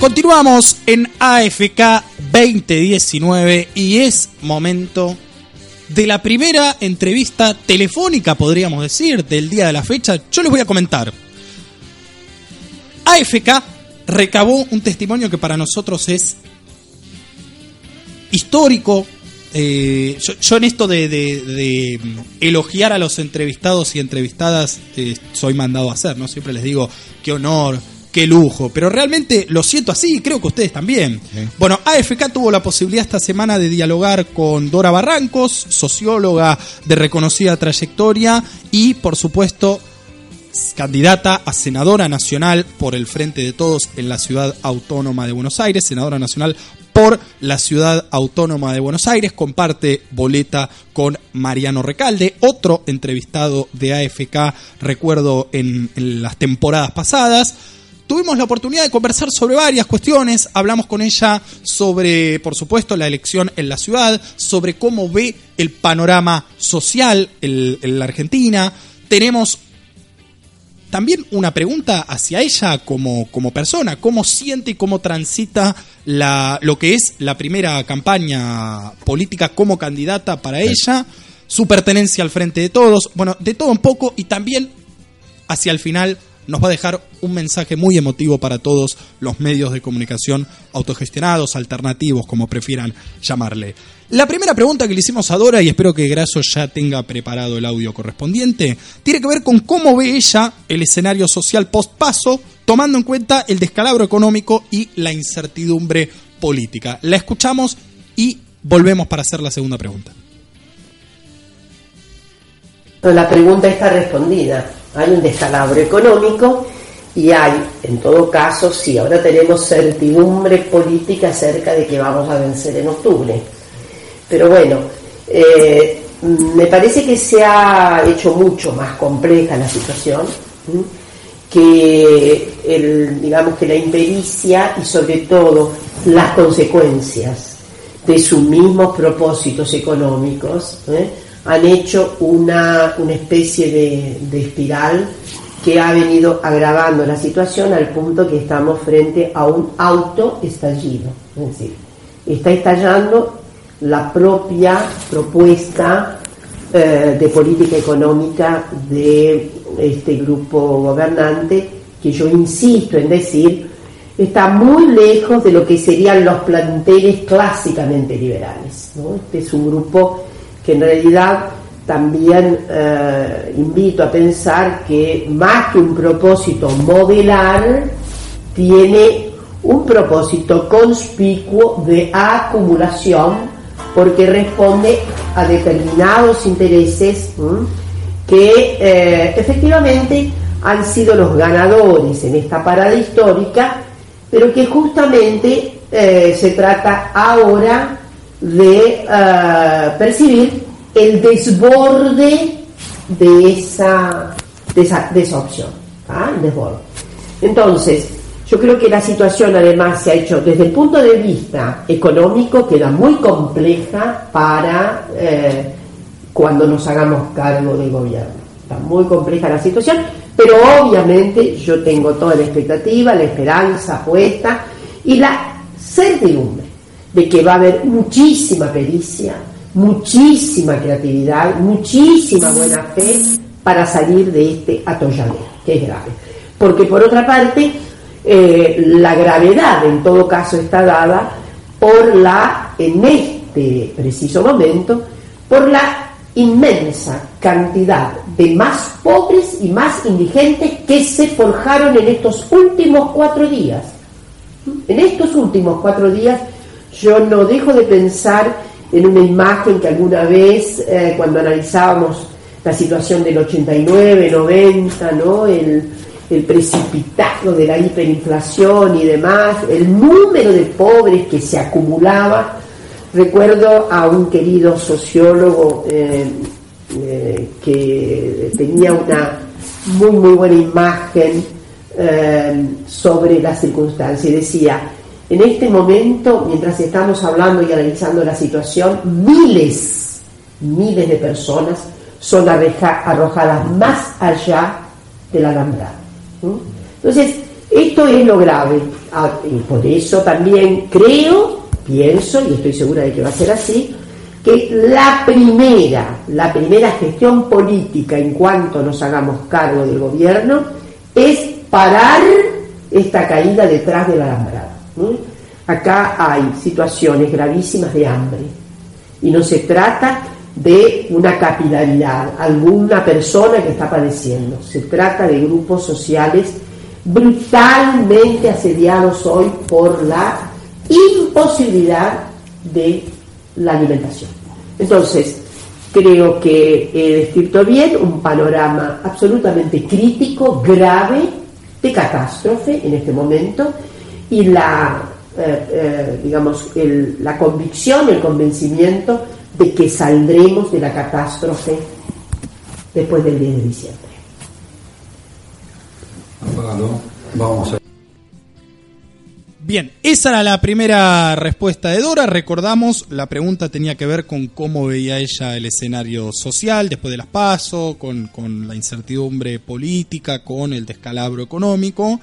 Continuamos en AFK 2019 y es momento de la primera entrevista telefónica, podríamos decir, del día de la fecha. Yo les voy a comentar. AFK recabó un testimonio que para nosotros es histórico. Eh, yo, en esto de, elogiar a los entrevistados y entrevistadas eh, soy mandado a hacer, ¿no? Siempre les digo, qué honor, qué lujo, pero realmente lo siento así, creo que ustedes también. Bueno, AFK tuvo la posibilidad esta semana de dialogar con Dora Barrancos, socióloga de reconocida trayectoria y, por supuesto, candidata a senadora nacional por el Frente de Todos en la ciudad autónoma de Buenos Aires, senadora nacional por la ciudad autónoma de Buenos Aires, comparte boleta con Mariano Recalde, otro entrevistado de AFK, recuerdo en, en las temporadas pasadas. Tuvimos la oportunidad de conversar sobre varias cuestiones, hablamos con ella sobre, por supuesto, la elección en la ciudad, sobre cómo ve el panorama social en, en la Argentina. Tenemos también una pregunta hacia ella como, como persona, cómo siente y cómo transita la, lo que es la primera campaña política como candidata para ella, su pertenencia al frente de todos, bueno, de todo un poco y también hacia el final nos va a dejar un mensaje muy emotivo para todos los medios de comunicación autogestionados, alternativos, como prefieran llamarle. La primera pregunta que le hicimos a Dora, y espero que Graso ya tenga preparado el audio correspondiente, tiene que ver con cómo ve ella el escenario social post-paso, tomando en cuenta el descalabro económico y la incertidumbre política. La escuchamos y volvemos para hacer la segunda pregunta. La pregunta está respondida. Hay un descalabro económico y hay, en todo caso, sí, ahora tenemos certidumbre política acerca de que vamos a vencer en octubre. Pero bueno, eh, me parece que se ha hecho mucho más compleja la situación, que el, digamos que la impericia y sobre todo las consecuencias de sus mismos propósitos económicos ¿eh? Han hecho una, una especie de, de espiral que ha venido agravando la situación al punto que estamos frente a un autoestallido. Es decir, está estallando la propia propuesta eh, de política económica de este grupo gobernante, que yo insisto en decir, está muy lejos de lo que serían los planteles clásicamente liberales. ¿no? Este es un grupo que en realidad también eh, invito a pensar que más que un propósito modelar, tiene un propósito conspicuo de acumulación porque responde a determinados intereses que eh, efectivamente han sido los ganadores en esta parada histórica, pero que justamente eh, se trata ahora de eh, percibir el desborde de esa, de esa, de esa opción, ¿ah? desborde. Entonces, yo creo que la situación además se ha hecho desde el punto de vista económico, queda muy compleja para eh, cuando nos hagamos cargo del gobierno. Está muy compleja la situación, pero obviamente yo tengo toda la expectativa, la esperanza puesta y la certidumbre de que va a haber muchísima pericia, muchísima creatividad, muchísima buena fe para salir de este atolladero, que es grave. Porque por otra parte, eh, la gravedad en todo caso está dada por la, en este preciso momento, por la inmensa cantidad de más pobres y más indigentes que se forjaron en estos últimos cuatro días. En estos últimos cuatro días yo no dejo de pensar en una imagen que alguna vez, eh, cuando analizábamos la situación del 89, 90, ¿no? el, precipitado de la hiperinflación y demás, el número de pobres que se acumulaba. Recuerdo a un querido sociólogo eh, eh, que tenía una muy, muy buena imagen sobre la circunstancia y decía, en este momento, mientras estamos hablando y analizando la situación, miles, miles de personas son arrojadas más allá de la alambrado. Entonces, esto es lo grave. Ah, y por eso también creo, pienso, y estoy segura de que va a ser así, que la primera, la primera gestión política en cuanto nos hagamos cargo del gobierno es parar esta caída detrás del alambrado. Acá hay situaciones gravísimas de hambre y no se trata de una capilaridad, alguna persona que está padeciendo. Se trata de grupos sociales brutalmente asediados hoy por la imposibilidad de la alimentación. Entonces, creo que he descrito bien un panorama absolutamente crítico, grave, de catástrofe en este momento y la, eh, eh, digamos, la convicción, el convencimiento de que saldremos de la catástrofe después del 10 de diciembre. Vamos a Bien, esa era la primera respuesta de Dora. Recordamos, la pregunta tenía que ver con cómo veía ella el escenario social después de las PASO, con, con la incertidumbre política, con el descalabro económico.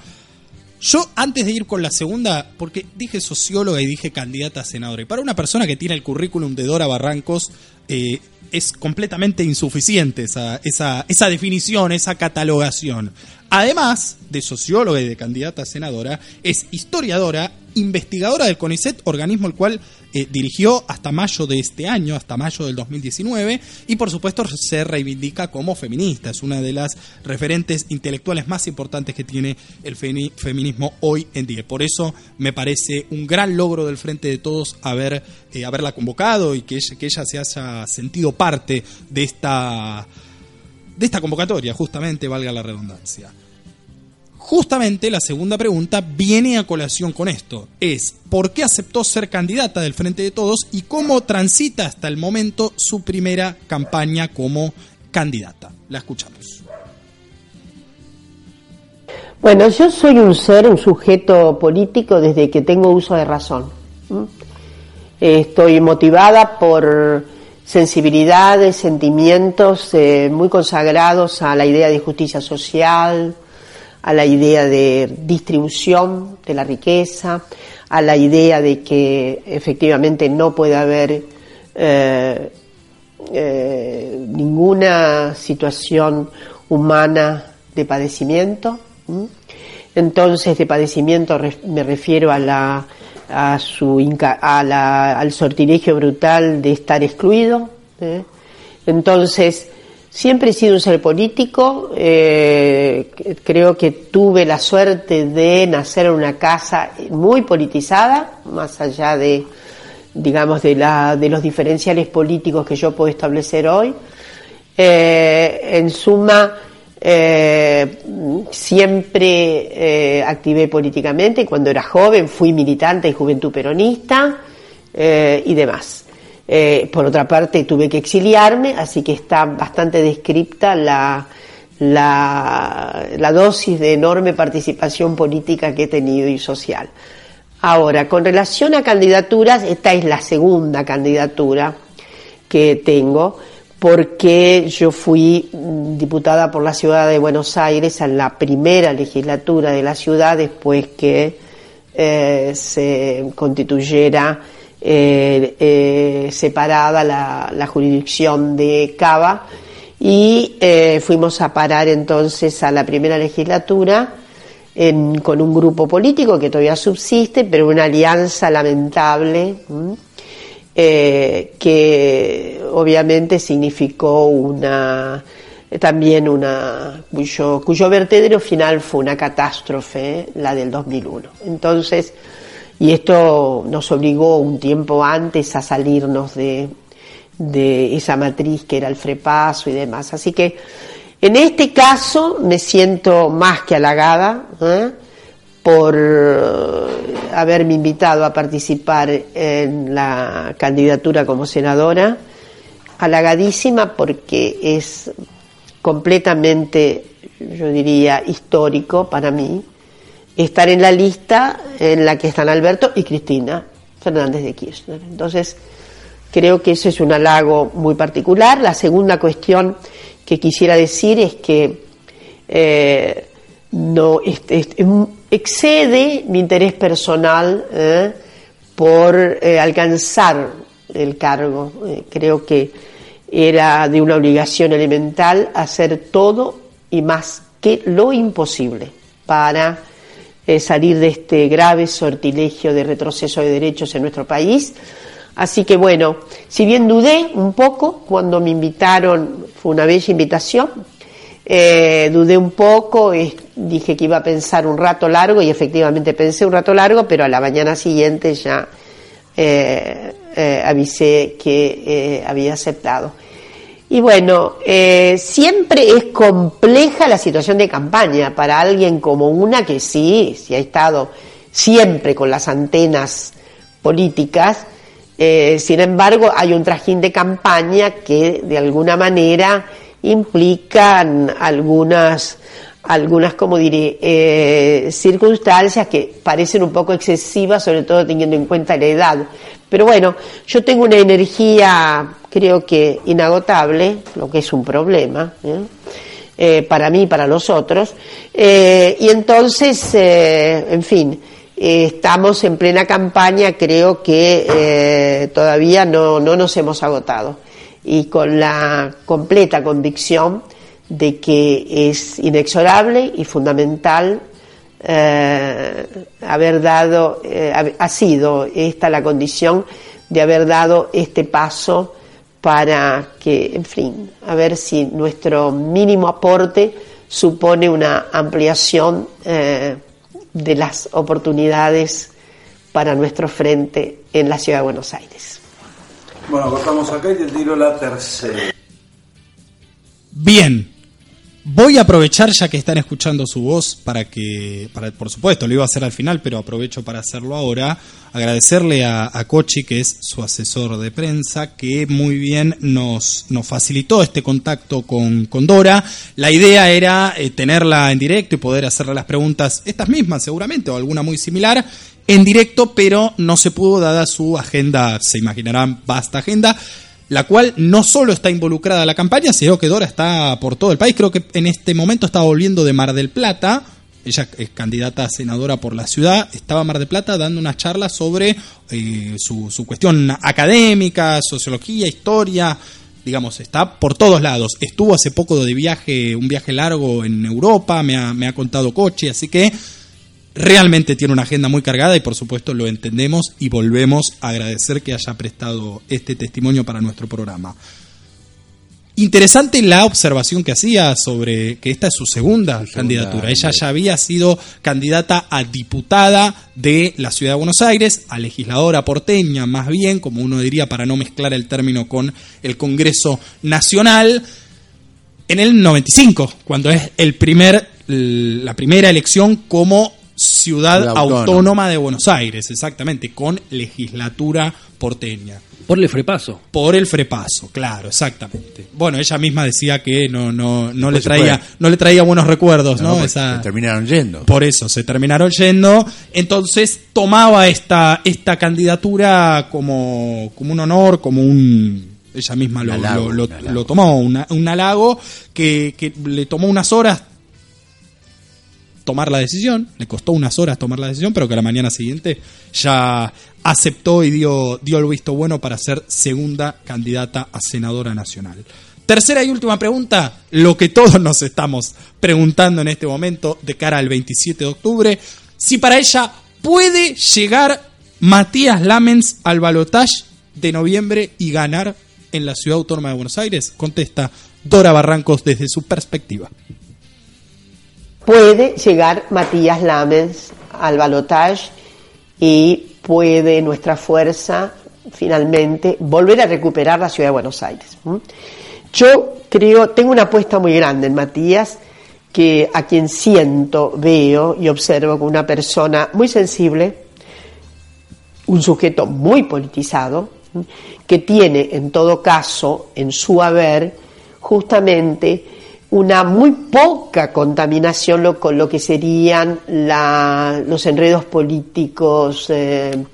Yo, antes de ir con la segunda, porque dije socióloga y dije candidata a senadora, y para una persona que tiene el currículum de Dora Barrancos, eh, es completamente insuficiente esa, esa, esa definición, esa catalogación. Además de socióloga y de candidata a senadora, es historiadora, investigadora del CONICET, organismo el cual eh, dirigió hasta mayo de este año, hasta mayo del 2019, y por supuesto se reivindica como feminista. Es una de las referentes intelectuales más importantes que tiene el feminismo hoy en día. Por eso me parece un gran logro del Frente de Todos haber, eh, haberla convocado y que ella, que ella se haya sentido parte de esta de esta convocatoria, justamente, valga la redundancia. Justamente la segunda pregunta viene a colación con esto. Es, ¿por qué aceptó ser candidata del Frente de Todos y cómo transita hasta el momento su primera campaña como candidata? La escuchamos. Bueno, yo soy un ser, un sujeto político desde que tengo uso de razón. Estoy motivada por sensibilidades, sentimientos eh, muy consagrados a la idea de justicia social, a la idea de distribución de la riqueza, a la idea de que efectivamente no puede haber eh, eh, ninguna situación humana de padecimiento. Entonces, de padecimiento me refiero a la a su a al sortilegio brutal de estar excluido. ¿eh? Entonces, siempre he sido un ser político, eh, creo que tuve la suerte de nacer en una casa muy politizada, más allá de, digamos, de, la, de los diferenciales políticos que yo puedo establecer hoy. Eh, en suma, eh, siempre activé políticamente, cuando era joven fui militante y juventud peronista y demás. Eh, por otra parte tuve que exiliarme, así que está bastante descripta la, la, la dosis de enorme participación política que he tenido y social. Ahora, con relación a candidaturas, esta es la segunda candidatura que tengo porque yo fui diputada por la ciudad de Buenos Aires en la primera legislatura de la ciudad después que eh, se constituyera eh, eh, separada la, jurisdicción de Cava. Y fuimos a parar entonces a la primera legislatura con un grupo político que todavía subsiste, pero una alianza lamentable eh, que obviamente significó una también una cuyo, cuyo vertedero final fue una catástrofe, la del 2001. Entonces, y esto nos obligó un tiempo antes a salirnos de, de esa matriz que era el frepaso y demás. Así que En este caso me siento más que halagada ¿eh? por eh, haberme invitado a participar en la candidatura como senadora, halagadísima porque es completamente, yo diría, histórico para mí estar en la lista en la que están Alberto y Cristina Fernández de Kirchner. Entonces, creo que eso es un halago muy particular. La segunda cuestión que quisiera decir es que eh, no excede mi interés personal eh, por eh, alcanzar el cargo. creo que era de una obligación elemental hacer todo y más que lo imposible para salir de este grave sortilegio de retroceso de derechos en nuestro país. Así que bueno, si bien dudé un poco cuando me invitaron fue una bella invitación. Eh, dudé un poco, y dije que iba a pensar un rato largo y efectivamente pensé un rato largo, pero a la mañana siguiente ya eh, eh, avisé que había aceptado. Y bueno, siempre es compleja la situación de campaña para alguien como una que sí, sí ha estado siempre con las antenas políticas, eh, sin embargo, hay un trajín de campaña que de alguna manera implican algunas, algunas como diré, eh, circunstancias que parecen un poco excesivas, sobre todo teniendo en cuenta la edad. Pero bueno, yo tengo una energía, creo que inagotable, lo que es un problema. ¿eh? para mí y para los otros. y entonces, en fin, eh, estamos en plena campaña, creo que eh, todavía no, nos hemos agotado y con la completa convicción de que es inexorable y fundamental eh, haber dado, ha sido esta la condición de haber dado este paso para que, en fin, a ver si nuestro mínimo aporte supone una ampliación de las oportunidades para nuestro frente en la ciudad de Buenos Aires. Bueno, cortamos acá y te tiro la tercera. Bien, Voy a aprovechar ya que están escuchando su voz para que, por supuesto, lo iba a hacer al final, pero aprovecho para hacerlo ahora. Agradecerle a, a Cochi, que es su asesor de prensa, que muy bien nos, nos facilitó este contacto con, con Dora. La idea era eh, tenerla en directo y poder hacerle las preguntas, estas mismas seguramente, o alguna muy similar, en directo, pero no se pudo dada su agenda, se imaginarán, vasta agenda la cual no solo está involucrada en la campaña, sino que Dora está por todo el país. Creo que en este momento está volviendo de Mar del Plata. Ella es candidata a senadora por la ciudad. Estaba Mar del Plata dando una charla sobre eh, su, su cuestión académica, sociología, historia. Digamos, está por todos lados. Estuvo hace poco de viaje, un viaje largo en Europa, me ha, me ha contado Coche, así que realmente tiene una agenda muy cargada y por supuesto lo entendemos y volvemos a agradecer que haya prestado este testimonio para nuestro programa. Interesante la observación que hacía sobre que esta es su segunda, candidatura. Ella ya había sido candidata a diputada de la ciudad de Buenos Aires, a legisladora porteña, más bien, como uno diría, para no mezclar el término con el Congreso Nacional, en el 95, cuando es el primer, la primera elección como ciudad autónoma. de Buenos Aires, exactamente, con legislatura porteña. Por el frepaso. Por el frepaso, claro, exactamente. Bueno, ella misma decía que no, no, no le traía, no le traía buenos recuerdos, ¿no? Pues, se terminaron yendo. Por eso, se terminaron yendo. Entonces tomaba esta, esta candidatura como, como un honor, como un ella misma lo, lo, tomó, un halago que, que le tomó unas horas tomar la decisión, le costó unas horas tomar la decisión, pero que la mañana siguiente ya aceptó y dio, dio el visto bueno para ser segunda candidata a senadora nacional. Tercera y última pregunta, lo que todos nos estamos preguntando en este momento de cara al 27 de octubre, si para ella puede llegar Matías Lamens al balotaje de noviembre y ganar en la ciudad autónoma de Buenos Aires, contesta Dora Barrancos desde su perspectiva puede llegar Matías Lamens al balotaje y puede nuestra fuerza finalmente volver a recuperar la ciudad de Buenos Aires. Yo creo, tengo una apuesta muy grande en Matías, que a quien siento, veo y observo como una persona muy sensible, un sujeto muy politizado, que tiene en todo caso en su haber justamente una muy poca contaminación con lo que serían los enredos políticos eh,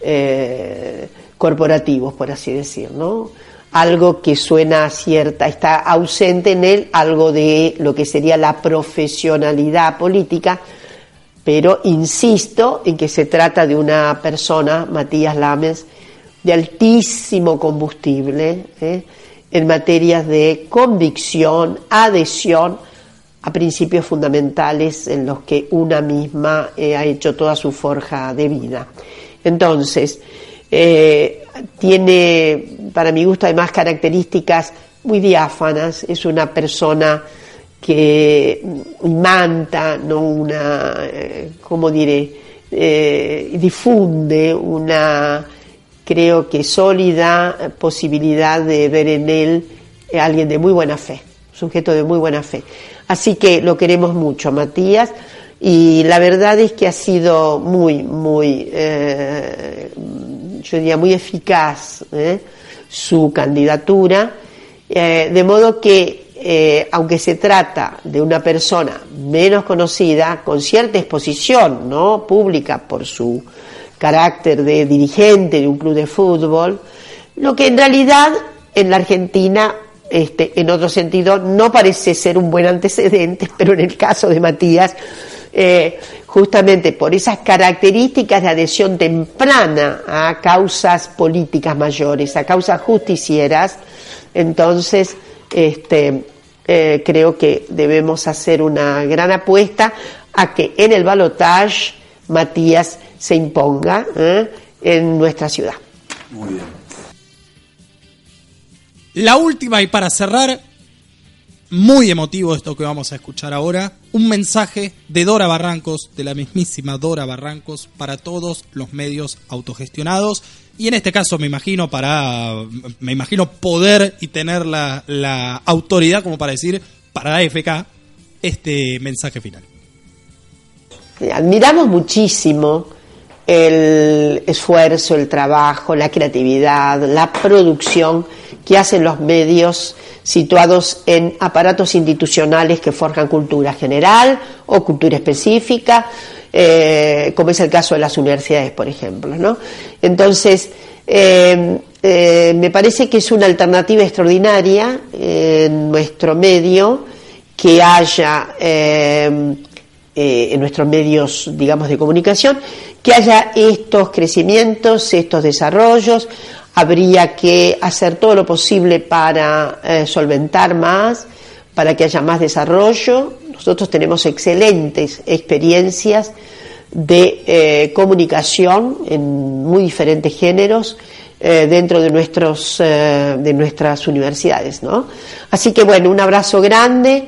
eh, corporativos, por así decir, ¿no? Algo que suena cierta, está ausente en él algo de lo que sería la profesionalidad política, pero insisto en que se trata de una persona, Matías Lames, de altísimo combustible ¿eh? En materias de convicción, adhesión a principios fundamentales en los que una misma eh, ha hecho toda su forja de vida. Entonces, eh, tiene, para mi gusto, además características muy diáfanas, es una persona que imanta, no una, eh, ¿cómo diré? Difunde una, creo que sólida eh, posibilidad de ver en él eh, alguien de muy buena fe, sujeto de muy buena fe. Así que lo queremos mucho, Matías, y la verdad es que ha sido muy, muy, eh, yo diría, muy eficaz su candidatura, de modo que aunque se trata de una persona menos conocida, con cierta exposición ¿no? pública por su carácter de dirigente de un club de fútbol, lo que en realidad en la Argentina, este, en otro sentido, no parece ser un buen antecedente, pero en el caso de Matías, eh, justamente por esas características de adhesión temprana a causas políticas mayores, a causas justicieras, entonces este, eh, creo que debemos hacer una gran apuesta a que en el balotage Matías se imponga ¿eh? en nuestra ciudad. Muy bien. La última y para cerrar, muy emotivo esto que vamos a escuchar ahora, un mensaje de Dora Barrancos, de la mismísima Dora Barrancos, para todos los medios autogestionados y en este caso me imagino para, me imagino poder y tener la, la autoridad como para decir para la FK este mensaje final. Admiramos muchísimo el esfuerzo, el trabajo, la creatividad, la producción que hacen los medios situados en aparatos institucionales que forjan cultura general o cultura específica, eh, como es el caso de las universidades, por ejemplo. ¿no? Entonces, eh, eh, me parece que es una alternativa extraordinaria en nuestro medio que haya en nuestros medios, digamos, de comunicación, que haya estos crecimientos, estos desarrollos. Habría que hacer todo lo posible para eh, solventar más, para que haya más desarrollo. Nosotros tenemos excelentes experiencias de eh, comunicación en muy diferentes géneros eh, dentro de nuestros de nuestras universidades, ¿no? Así que bueno, un abrazo grande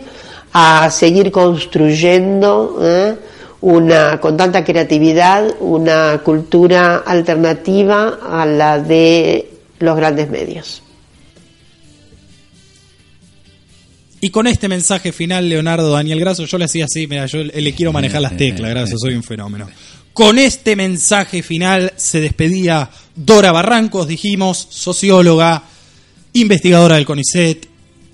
a seguir construyendo. Una con tanta creatividad una cultura alternativa a la de los grandes medios. Y con este mensaje final, Leonardo Daniel Grasso, yo le hacía así, mira, yo le quiero manejar las teclas, Grasso, soy un fenómeno. Con este mensaje final se despedía Dora Barrancos, dijimos, socióloga, investigadora del CONICET,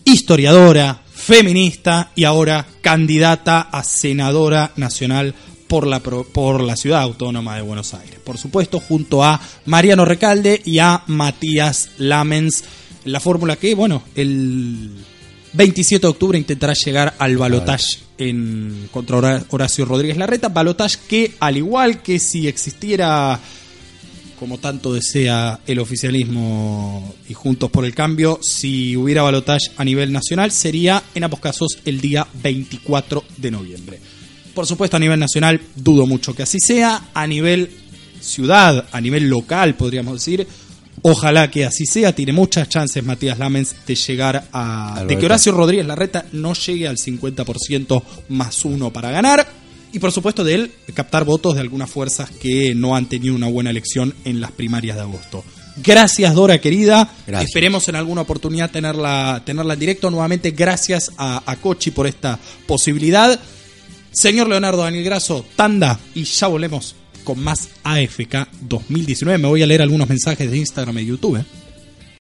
historiadora, feminista y ahora candidata a senadora nacional por la, por la ciudad autónoma de Buenos Aires. Por supuesto, junto a Mariano Recalde y a Matías Lamens, la fórmula que, bueno, el 27 de octubre intentará llegar al balotage en contra Hora- Horacio Rodríguez Larreta, balotage que al igual que si existiera como tanto desea el oficialismo y Juntos por el Cambio, si hubiera balotage a nivel nacional sería en ambos casos el día 24 de noviembre. Por supuesto a nivel nacional dudo mucho que así sea, a nivel ciudad, a nivel local podríamos decir, ojalá que así sea, tiene muchas chances Matías Lamens de llegar a... De que balotaje. Horacio Rodríguez Larreta no llegue al 50% más uno para ganar. Y por supuesto de él captar votos de algunas fuerzas que no han tenido una buena elección en las primarias de agosto. Gracias, Dora querida. Gracias. Esperemos en alguna oportunidad tenerla, tenerla en directo. Nuevamente, gracias a, a Cochi por esta posibilidad. Señor Leonardo Daniel Grasso, tanda y ya volvemos con más AFK 2019. Me voy a leer algunos mensajes de Instagram y YouTube. ¿eh?